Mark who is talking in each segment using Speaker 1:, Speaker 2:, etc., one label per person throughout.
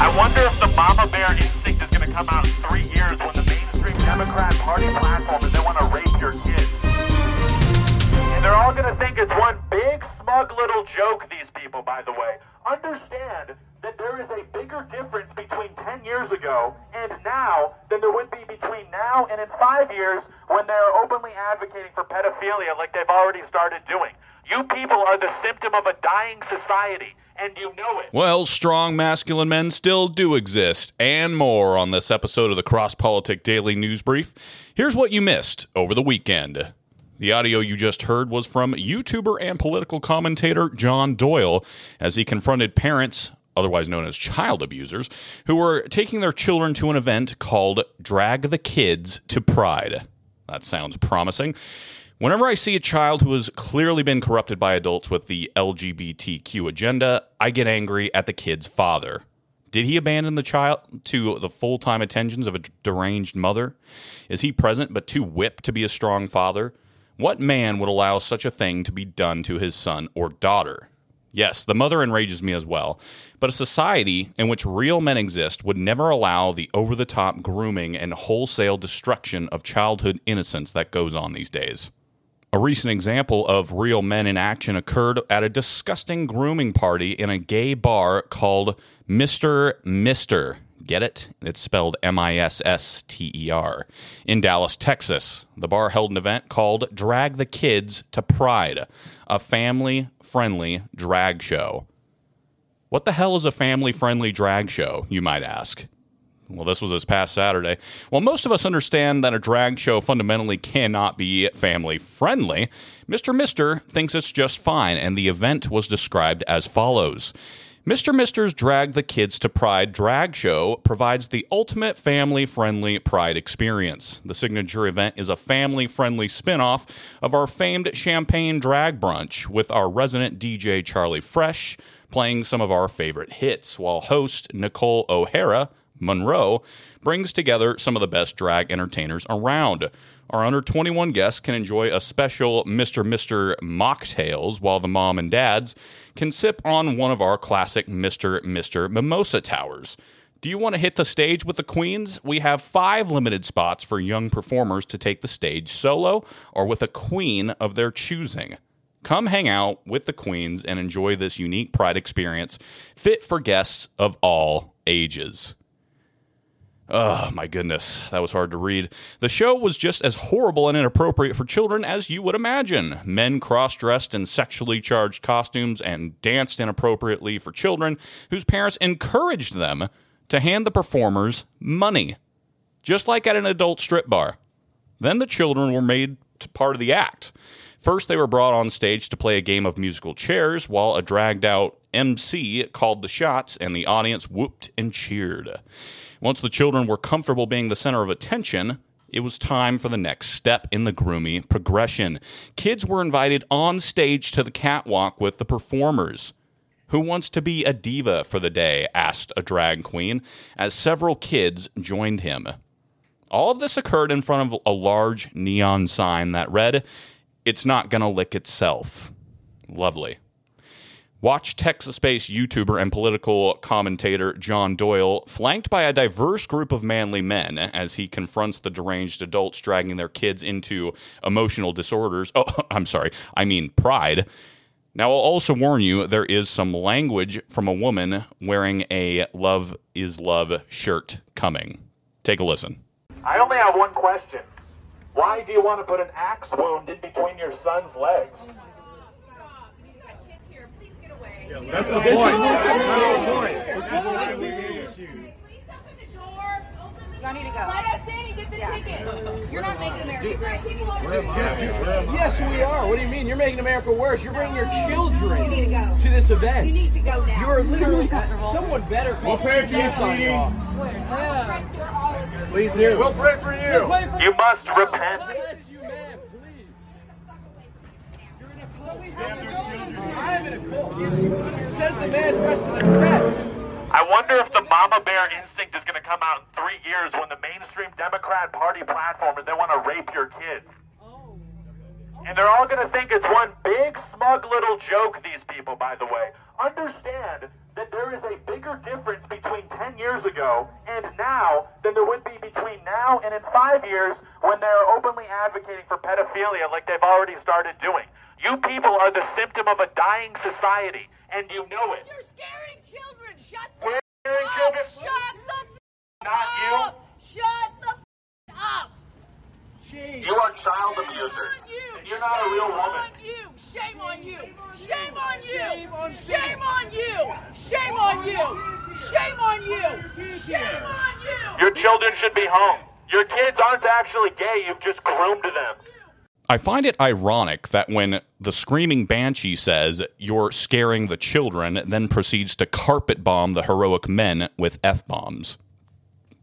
Speaker 1: I wonder if the mama bear instinct is going to come out in three years when the mainstream Democrat Party platform is they want to rape your kids. And they're all going to think it's one big, smug little joke, these people, by the way. Understand that there is a bigger difference between 10 years ago and now than there would be between now and in five years when they're openly advocating for pedophilia like they've already started doing. You people are the symptom of a dying society, and you know it.
Speaker 2: Well, strong masculine men still do exist, and more on this episode of the Cross Politic Daily News Brief. Here's what you missed over the weekend. The audio you just heard was from YouTuber and political commentator John Doyle as he confronted parents, otherwise known as child abusers, who were taking their children to an event called Drag the Kids to Pride. That sounds promising. Whenever I see a child who has clearly been corrupted by adults with the LGBTQ agenda, I get angry at the kid's father. Did he abandon the child to the full time attentions of a deranged mother? Is he present but too whipped to be a strong father? What man would allow such a thing to be done to his son or daughter? Yes, the mother enrages me as well, but a society in which real men exist would never allow the over the top grooming and wholesale destruction of childhood innocence that goes on these days. A recent example of real men in action occurred at a disgusting grooming party in a gay bar called Mr. Mister. Get it? It's spelled M I S S T E R. In Dallas, Texas, the bar held an event called Drag the Kids to Pride, a family friendly drag show. What the hell is a family friendly drag show, you might ask? Well, this was this past Saturday. Well, most of us understand that a drag show fundamentally cannot be family friendly. Mr. Mister thinks it's just fine, and the event was described as follows. Mr. Mister's Drag the Kids to Pride drag show provides the ultimate family friendly Pride experience. The signature event is a family friendly spin off of our famed Champagne Drag Brunch with our resident DJ Charlie Fresh playing some of our favorite hits, while host Nicole O'Hara Monroe brings together some of the best drag entertainers around. Our under 21 guests can enjoy a special Mr. Mr. mocktails while the mom and dads can sip on one of our classic Mr. Mr. mimosa towers. Do you want to hit the stage with the queens? We have five limited spots for young performers to take the stage solo or with a queen of their choosing. Come hang out with the queens and enjoy this unique pride experience fit for guests of all ages. Oh, my goodness. That was hard to read. The show was just as horrible and inappropriate for children as you would imagine. Men cross dressed in sexually charged costumes and danced inappropriately for children whose parents encouraged them to hand the performers money, just like at an adult strip bar. Then the children were made part of the act. First, they were brought on stage to play a game of musical chairs while a dragged out MC called the shots and the audience whooped and cheered. Once the children were comfortable being the center of attention, it was time for the next step in the grooming progression. Kids were invited on stage to the catwalk with the performers. Who wants to be a diva for the day? asked a drag queen, as several kids joined him. All of this occurred in front of a large neon sign that read, It's not gonna lick itself. Lovely. Watch Texas based YouTuber and political commentator John Doyle, flanked by a diverse group of manly men, as he confronts the deranged adults dragging their kids into emotional disorders. Oh, I'm sorry, I mean pride. Now, I'll also warn you there is some language from a woman wearing a Love is Love shirt coming. Take a listen.
Speaker 1: I only have one question. Why do you want to put an axe wound in between your son's legs?
Speaker 3: That's the point. That's the point. This is why we made this huge.
Speaker 4: Please open the door. Open the
Speaker 5: Y'all need to go.
Speaker 4: Let us in and get the
Speaker 5: Yeah.
Speaker 4: ticket.
Speaker 5: You're not making America great.
Speaker 4: People
Speaker 6: Yes, we are. What do you mean? You're making America worse. You're bringing your
Speaker 5: You
Speaker 6: children
Speaker 5: need to go.
Speaker 6: to this event.
Speaker 5: You need to go now.
Speaker 6: You are literally
Speaker 5: Uncomfortable.
Speaker 6: someone better call
Speaker 3: We'll pray for you,
Speaker 6: CPS on
Speaker 3: sweetie.
Speaker 6: y'all.
Speaker 4: for you.
Speaker 3: Please do. We'll pray for you.
Speaker 6: Play
Speaker 1: You must repent.
Speaker 6: Bless you, man. Please. You're in a cult. We have to go. I'm in a cult. Says the man dressed in a dress.
Speaker 1: I wonder if the mama bear instinct is going to come out in three years when the mainstream Democrat Party platform is they want to rape your kids. Oh. And they're all going to think it's one big, smug little joke, these people, by the way. Understand that there is a bigger difference between between 10 years ago and now than there would be between now and in five years when they're openly advocating for pedophilia like they've already started doing. You people are the symptom of a dying society, and you know it.
Speaker 4: You're scaring children. Shut the
Speaker 1: We're scaring
Speaker 4: up.
Speaker 1: children.
Speaker 4: Shut the f-
Speaker 1: Not you.
Speaker 4: Shut the f- up.
Speaker 1: You are child abusers.
Speaker 4: You.
Speaker 1: You're not a real woman.
Speaker 4: on you. Shame on you. Shame on you. Shame on you. Shame on you. Shame on you. Shame on you.
Speaker 1: Your children should be home. Your kids aren't actually gay, you've just groomed them.
Speaker 2: I find it ironic that when the screaming banshee says, You're scaring the children, then proceeds to carpet bomb the heroic men with F bombs.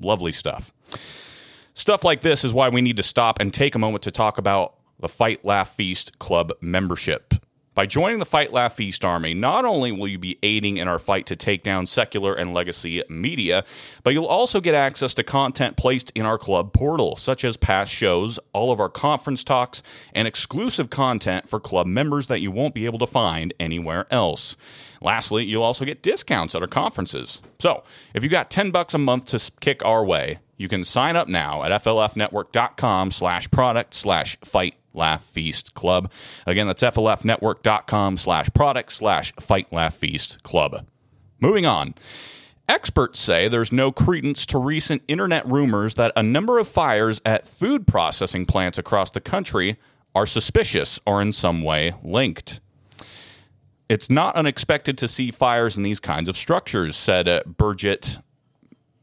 Speaker 2: Lovely stuff. Stuff like this is why we need to stop and take a moment to talk about the Fight Laugh Feast Club membership. By joining the Fight Laugh Feast Army, not only will you be aiding in our fight to take down secular and legacy media, but you'll also get access to content placed in our club portal, such as past shows, all of our conference talks, and exclusive content for club members that you won't be able to find anywhere else. Lastly, you'll also get discounts at our conferences. So, if you've got 10 bucks a month to kick our way, you can sign up now at flfnetwork.com slash product slash fight laugh feast club. Again, that's flfnetwork.com slash product slash fight laugh feast club. Moving on. Experts say there's no credence to recent internet rumors that a number of fires at food processing plants across the country are suspicious or in some way linked. It's not unexpected to see fires in these kinds of structures, said uh, Birgit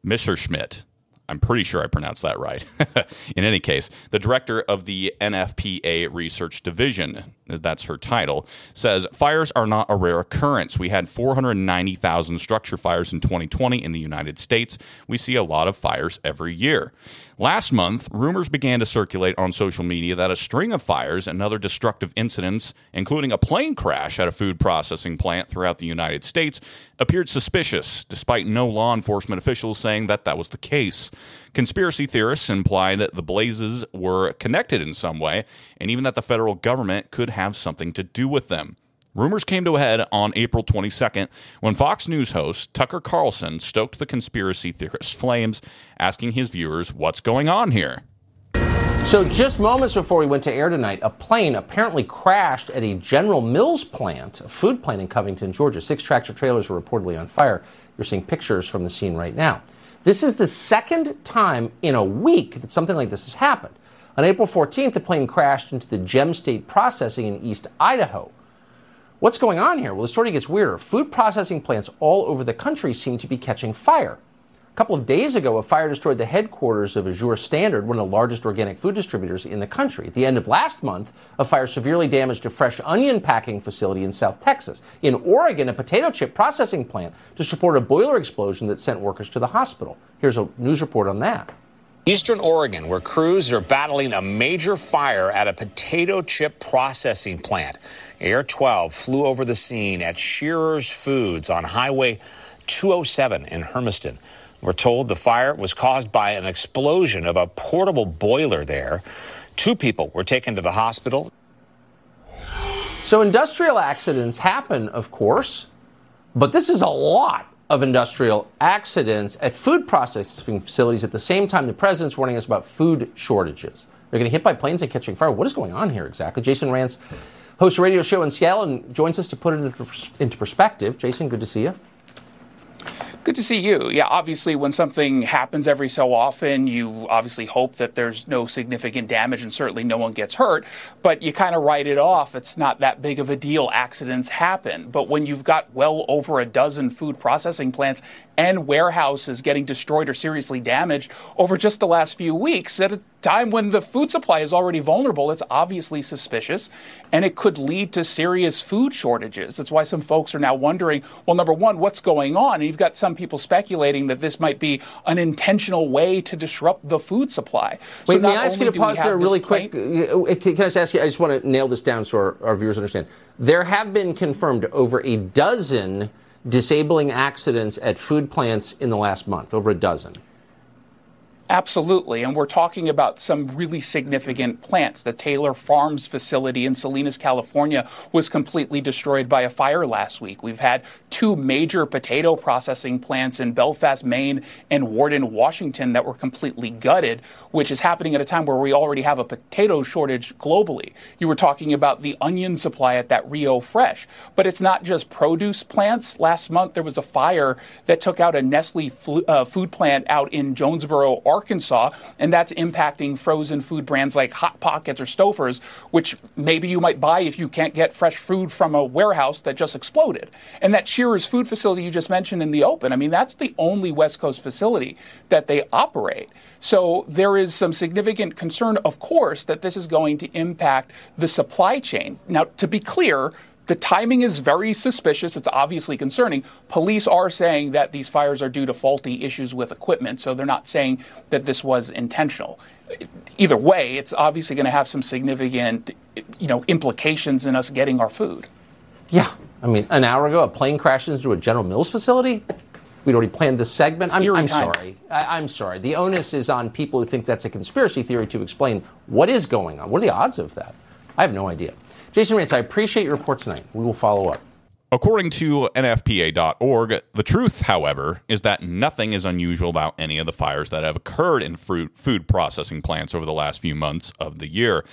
Speaker 2: Messerschmidt. I'm pretty sure I pronounced that right. in any case, the director of the NFPA Research Division, that's her title, says fires are not a rare occurrence. We had 490,000 structure fires in 2020 in the United States. We see a lot of fires every year. Last month, rumors began to circulate on social media that a string of fires and other destructive incidents, including a plane crash at a food processing plant throughout the United States, appeared suspicious, despite no law enforcement officials saying that that was the case. Conspiracy theorists implied that the blazes were connected in some way, and even that the federal government could have something to do with them. Rumors came to a head on April 22nd when Fox News host Tucker Carlson stoked the conspiracy theorists' flames, asking his viewers what's going on here.
Speaker 5: So, just moments before we went to air tonight, a plane apparently crashed at a General Mills plant, a food plant in Covington, Georgia. Six tractor trailers were reportedly on fire. You're seeing pictures from the scene right now. This is the second time in a week that something like this has happened. On April 14th, the plane crashed into the Gem State Processing in East Idaho. What's going on here? Well, the story gets weirder. Food processing plants all over the country seem to be catching fire. A couple of days ago, a fire destroyed the headquarters of Azure Standard, one of the largest organic food distributors in the country. At the end of last month, a fire severely damaged a fresh onion packing facility in South Texas. In Oregon, a potato chip processing plant just reported a boiler explosion that sent workers to the hospital. Here's a news report on that.
Speaker 7: Eastern Oregon, where crews are battling a major fire at a potato chip processing plant. Air 12 flew over the scene at Shearer's Foods on Highway 207 in Hermiston. We're told the fire was caused by an explosion of a portable boiler there. Two people were taken to the hospital.
Speaker 5: So industrial accidents happen, of course, but this is a lot of industrial accidents at food processing facilities at the same time the president's warning us about food shortages. They're getting hit by planes and catching fire. What is going on here exactly? Jason Rantz hosts a radio show in Seattle and joins us to put it into into perspective. Jason, good to see you.
Speaker 8: Good to see you. Yeah, obviously, when something happens every so often, you obviously hope that there's no significant damage and certainly no one gets hurt, but you kind of write it off. It's not that big of a deal. Accidents happen. But when you've got well over a dozen food processing plants and warehouses getting destroyed or seriously damaged over just the last few weeks at a time when the food supply is already vulnerable, it's obviously suspicious and it could lead to serious food shortages. That's why some folks are now wondering well, number one, what's going on? And you've got some people speculating that this might be an intentional way to disrupt the food supply. So
Speaker 5: Wait, may I ask you to pause there really quick? Uh, Can can I just ask you? I just want to nail this down so our, our viewers understand. There have been confirmed over a dozen disabling accidents at food plants in the last month. Over a dozen.
Speaker 8: Absolutely. And we're talking about some really significant plants. The Taylor Farms facility in Salinas, California was completely destroyed by a fire last week. We've had two major potato processing plants in Belfast, Maine and Warden, Washington that were completely gutted, which is happening at a time where we already have a potato shortage globally. You were talking about the onion supply at that Rio Fresh, but it's not just produce plants. Last month there was a fire that took out a Nestle uh, food plant out in Jonesboro, Arkansas, and that's impacting frozen food brands like Hot Pockets or Stouffer's, which maybe you might buy if you can't get fresh food from a warehouse that just exploded. And that Shearer's food facility you just mentioned in the open, I mean, that's the only West Coast facility that they operate. So there is some significant concern, of course, that this is going to impact the supply chain. Now, to be clear, the timing is very suspicious. It's obviously concerning. Police are saying that these fires are due to faulty issues with equipment, so they're not saying that this was intentional. Either way, it's obviously going to have some significant, you know, implications in us getting our food.
Speaker 5: Yeah. I mean, an hour ago, a plane crashed into a General Mills facility. We'd already planned this segment. I'm, I'm sorry. I, I'm sorry. The onus is on people who think that's a conspiracy theory to explain what is going on. What are the odds of that? I have no idea. Jason Rantz, I appreciate your report tonight. We will follow up.
Speaker 2: According to NFPA.org, the truth, however, is that nothing is unusual about any of the fires that have occurred in fruit, food processing plants over the last few months of the year.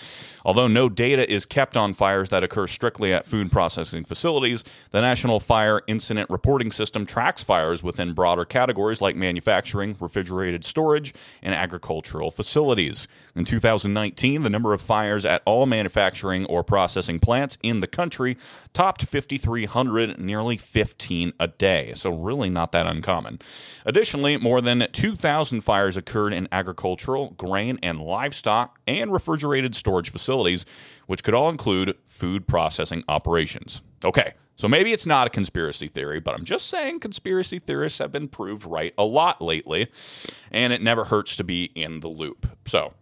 Speaker 2: Although no data is kept on fires that occur strictly at food processing facilities, the National Fire Incident Reporting System tracks fires within broader categories like manufacturing, refrigerated storage, and agricultural facilities. In 2019, the number of fires at all manufacturing or processing plants in the country topped 5,300, nearly 15 a day. So, really not that uncommon. Additionally, more than 2,000 fires occurred in agricultural, grain, and livestock and refrigerated storage facilities, which could all include food processing operations. Okay. So maybe it's not a conspiracy theory, but I'm just saying conspiracy theorists have been proved right a lot lately, and it never hurts to be in the loop. So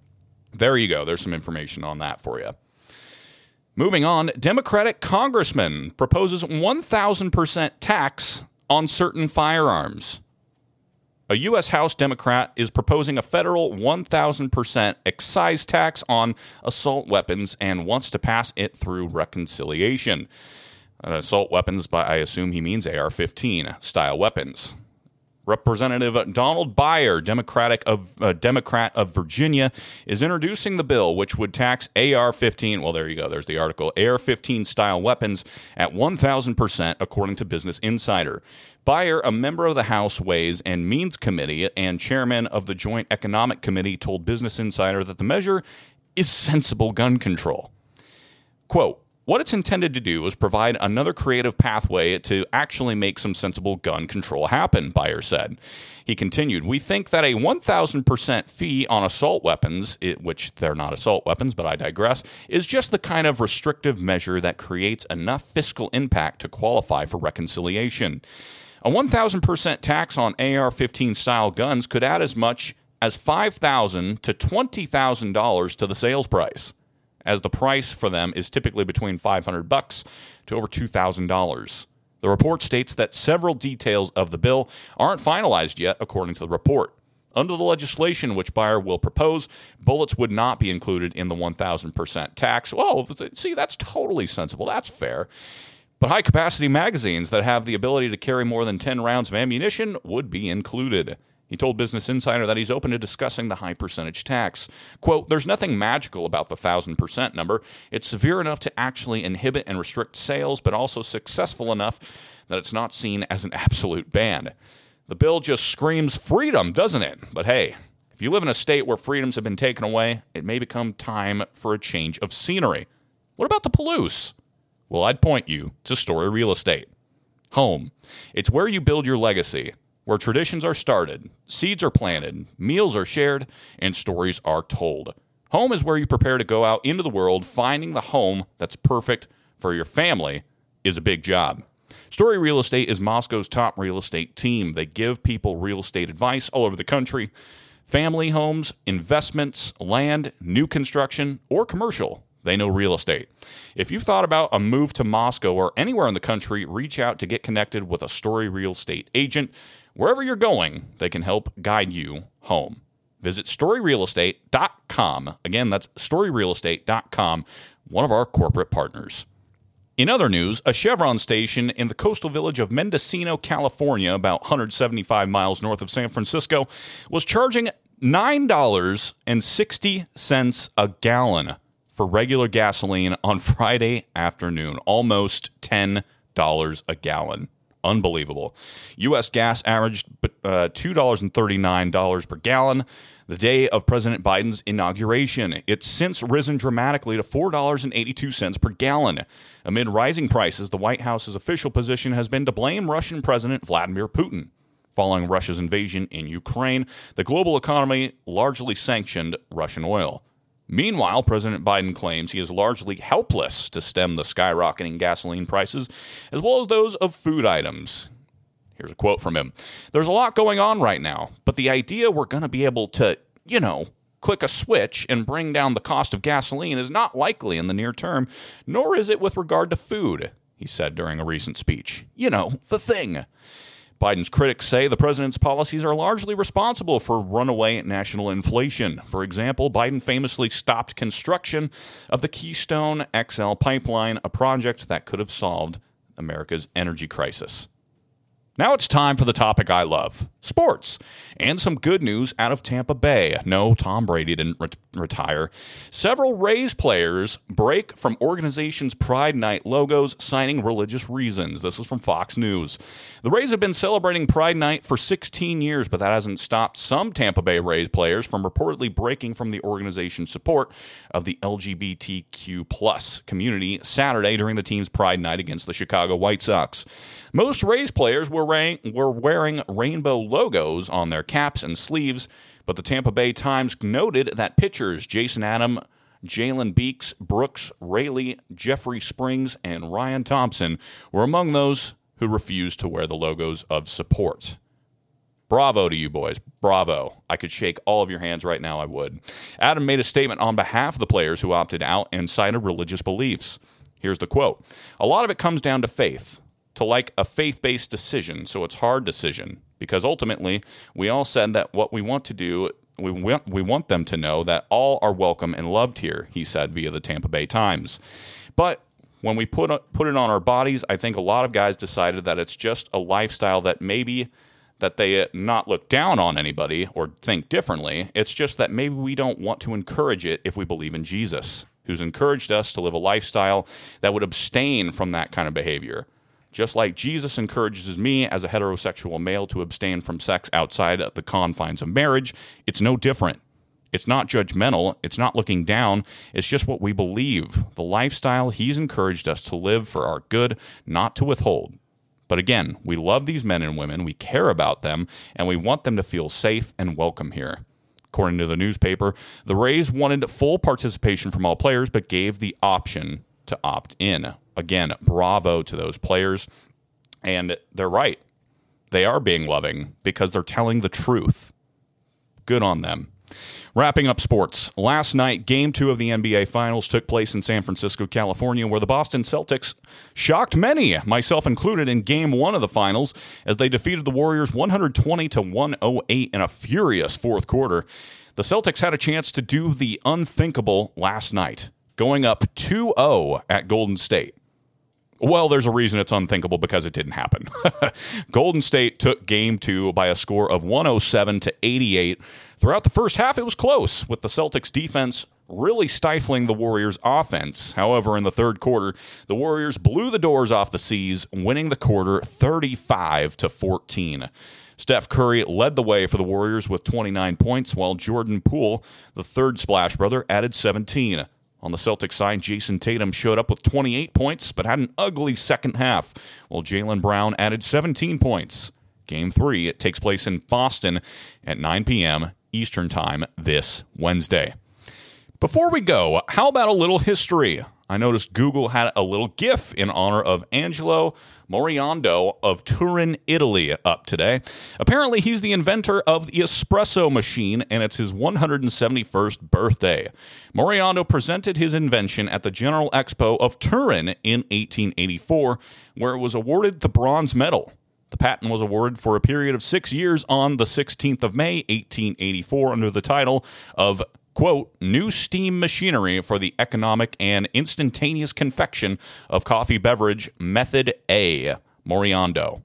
Speaker 2: there you go. There's some information on that for you. Moving on, Democratic congressman proposes 1,000% tax on certain firearms. A U.S. House Democrat is proposing a federal 1,000% excise tax on assault weapons and wants to pass it through reconciliation. Assault weapons, but I assume he means AR 15 style weapons. Representative Donald Beyer, Democratic of uh, Democrat of Virginia, is introducing the bill which would tax AR-15. Well, there you go. There's the article. AR-15 style weapons at 1,000 percent, according to Business Insider. Beyer, a member of the House Ways and Means Committee and chairman of the Joint Economic Committee, told Business Insider that the measure is sensible gun control. Quote. What it's intended to do is provide another creative pathway to actually make some sensible gun control happen, Beyer said. He continued, We think that a 1,000% fee on assault weapons, it, which they're not assault weapons, but I digress, is just the kind of restrictive measure that creates enough fiscal impact to qualify for reconciliation. A 1,000% tax on AR 15 style guns could add as much as 5,000 to $20,000 to the sales price as the price for them is typically between 500 bucks to over $2,000. The report states that several details of the bill aren't finalized yet, according to the report. Under the legislation which Beyer will propose, bullets would not be included in the 1,000% tax. Oh, well, see, that's totally sensible. That's fair. But high capacity magazines that have the ability to carry more than 10 rounds of ammunition would be included. He told Business Insider that he's open to discussing the high percentage tax. Quote, There's nothing magical about the 1,000% number. It's severe enough to actually inhibit and restrict sales, but also successful enough that it's not seen as an absolute ban. The bill just screams freedom, doesn't it? But hey, if you live in a state where freedoms have been taken away, it may become time for a change of scenery. What about the Palouse? Well, I'd point you to Story Real Estate. Home. It's where you build your legacy where traditions are started, seeds are planted, meals are shared, and stories are told. Home is where you prepare to go out into the world. Finding the home that's perfect for your family is a big job. Story Real Estate is Moscow's top real estate team. They give people real estate advice all over the country family homes, investments, land, new construction, or commercial. They know real estate. If you've thought about a move to Moscow or anywhere in the country, reach out to get connected with a Story Real Estate agent. Wherever you're going, they can help guide you home. visit storyrealestate.com. Again, that's storyrealestate.com, one of our corporate partners. In other news, a Chevron station in the coastal village of Mendocino, California, about 175 miles north of San Francisco, was charging $9.60 a gallon for regular gasoline on Friday afternoon, almost $10 a gallon. Unbelievable. U.S. gas averaged uh, $2.39 per gallon the day of President Biden's inauguration. It's since risen dramatically to $4.82 per gallon. Amid rising prices, the White House's official position has been to blame Russian President Vladimir Putin. Following Russia's invasion in Ukraine, the global economy largely sanctioned Russian oil. Meanwhile, President Biden claims he is largely helpless to stem the skyrocketing gasoline prices, as well as those of food items. Here's a quote from him There's a lot going on right now, but the idea we're going to be able to, you know, click a switch and bring down the cost of gasoline is not likely in the near term, nor is it with regard to food, he said during a recent speech. You know, the thing. Biden's critics say the president's policies are largely responsible for runaway national inflation. For example, Biden famously stopped construction of the Keystone XL pipeline, a project that could have solved America's energy crisis. Now it's time for the topic I love sports. And some good news out of Tampa Bay. No, Tom Brady didn't re- retire. Several Rays players break from organization's Pride Night logos, citing religious reasons. This is from Fox News. The Rays have been celebrating Pride Night for 16 years, but that hasn't stopped some Tampa Bay Rays players from reportedly breaking from the organization's support of the LGBTQ plus community Saturday during the team's Pride Night against the Chicago White Sox. Most Rays players were, were wearing rainbow logos on their caps and sleeves, but the Tampa Bay Times noted that pitchers Jason Adam, Jalen Beeks, Brooks Raley, Jeffrey Springs, and Ryan Thompson were among those who refused to wear the logos of support. Bravo to you boys. Bravo. I could shake all of your hands right now, I would. Adam made a statement on behalf of the players who opted out and cited religious beliefs. Here's the quote A lot of it comes down to faith to like a faith based decision, so it's hard decision because ultimately we all said that what we want to do. We want, we want them to know that all are welcome and loved here, he said via the Tampa Bay Times. But when we put, put it on our bodies, I think a lot of guys decided that it's just a lifestyle that maybe that they not look down on anybody or think differently. It's just that maybe we don't want to encourage it if we believe in Jesus, who's encouraged us to live a lifestyle that would abstain from that kind of behavior. Just like Jesus encourages me as a heterosexual male to abstain from sex outside of the confines of marriage, it's no different. It's not judgmental. It's not looking down. It's just what we believe. The lifestyle He's encouraged us to live for our good, not to withhold. But again, we love these men and women, we care about them, and we want them to feel safe and welcome here. According to the newspaper, the Rays wanted full participation from all players, but gave the option to opt in. Again, bravo to those players. And they're right. They are being loving because they're telling the truth. Good on them. Wrapping up sports. Last night, game two of the NBA Finals took place in San Francisco, California, where the Boston Celtics shocked many, myself included, in game one of the finals as they defeated the Warriors 120 to 108 in a furious fourth quarter. The Celtics had a chance to do the unthinkable last night going up 2 0 at Golden State. Well, there's a reason it's unthinkable because it didn't happen. Golden State took game two by a score of 107 to 88. Throughout the first half, it was close, with the Celtics defense really stifling the Warriors' offense. However, in the third quarter, the Warriors blew the doors off the C's, winning the quarter 35 to 14. Steph Curry led the way for the Warriors with 29 points, while Jordan Poole, the third Splash brother, added 17. On the Celtics side, Jayson Tatum showed up with 28 points, but had an ugly second half, while Jaylen Brown added 17 points. Game three it takes place in Boston at 9 p.m. Eastern Time this Wednesday. Before we go, how about a little history? I noticed Google had a little GIF in honor of Angelo Moriondo of Turin, Italy, up today. Apparently, he's the inventor of the espresso machine, and it's his 171st birthday. Moriondo presented his invention at the General Expo of Turin in 1884, where it was awarded the bronze medal. The patent was awarded for a period of six years on the 16th of May, 1884, under the title of quote, new steam machinery for the economic and instantaneous confection of coffee beverage method A, Moriondo.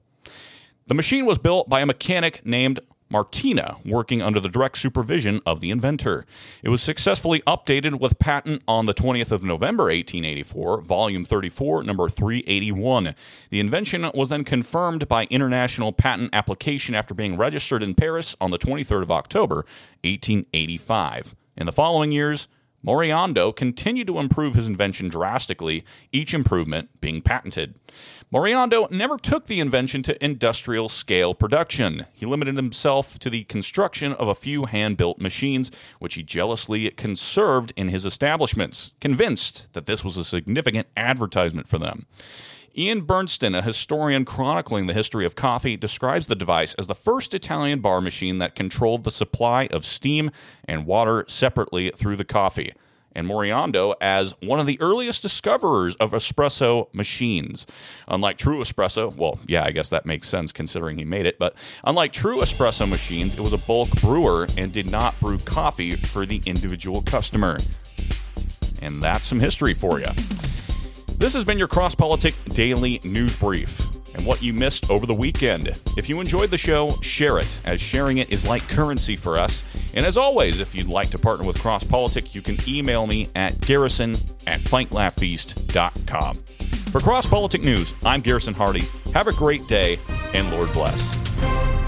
Speaker 2: The machine was built by a mechanic named Martina, working under the direct supervision of the inventor. It was successfully updated with patent on the 20th of November 1884, volume 34, number 381. The invention was then confirmed by international patent application after being registered in Paris on the 23rd of October 1885. In the following years, Moriondo continued to improve his invention drastically, each improvement being patented. Moriondo never took the invention to industrial scale production. He limited himself to the construction of a few hand built machines, which he jealously conserved in his establishments, convinced that this was a significant advertisement for them. Ian Bernstein, a historian chronicling the history of coffee, describes the device as the first Italian bar machine that controlled the supply of steam and water separately through the coffee, and Moriondo as one of the earliest discoverers of espresso machines. Unlike true espresso, well, yeah, I guess that makes sense considering he made it, but unlike true espresso machines, it was a bulk brewer and did not brew coffee for the individual customer. And that's some history for you. This has been your Cross Politic Daily News Brief and what you missed over the weekend. If you enjoyed the show, share it, as sharing it is like currency for us. And as always, if you'd like to partner with Cross Politic, you can email me at garrison at fightlaughfeast.com. For Cross Politic News, I'm Garrison Hardy. Have a great day, and Lord bless.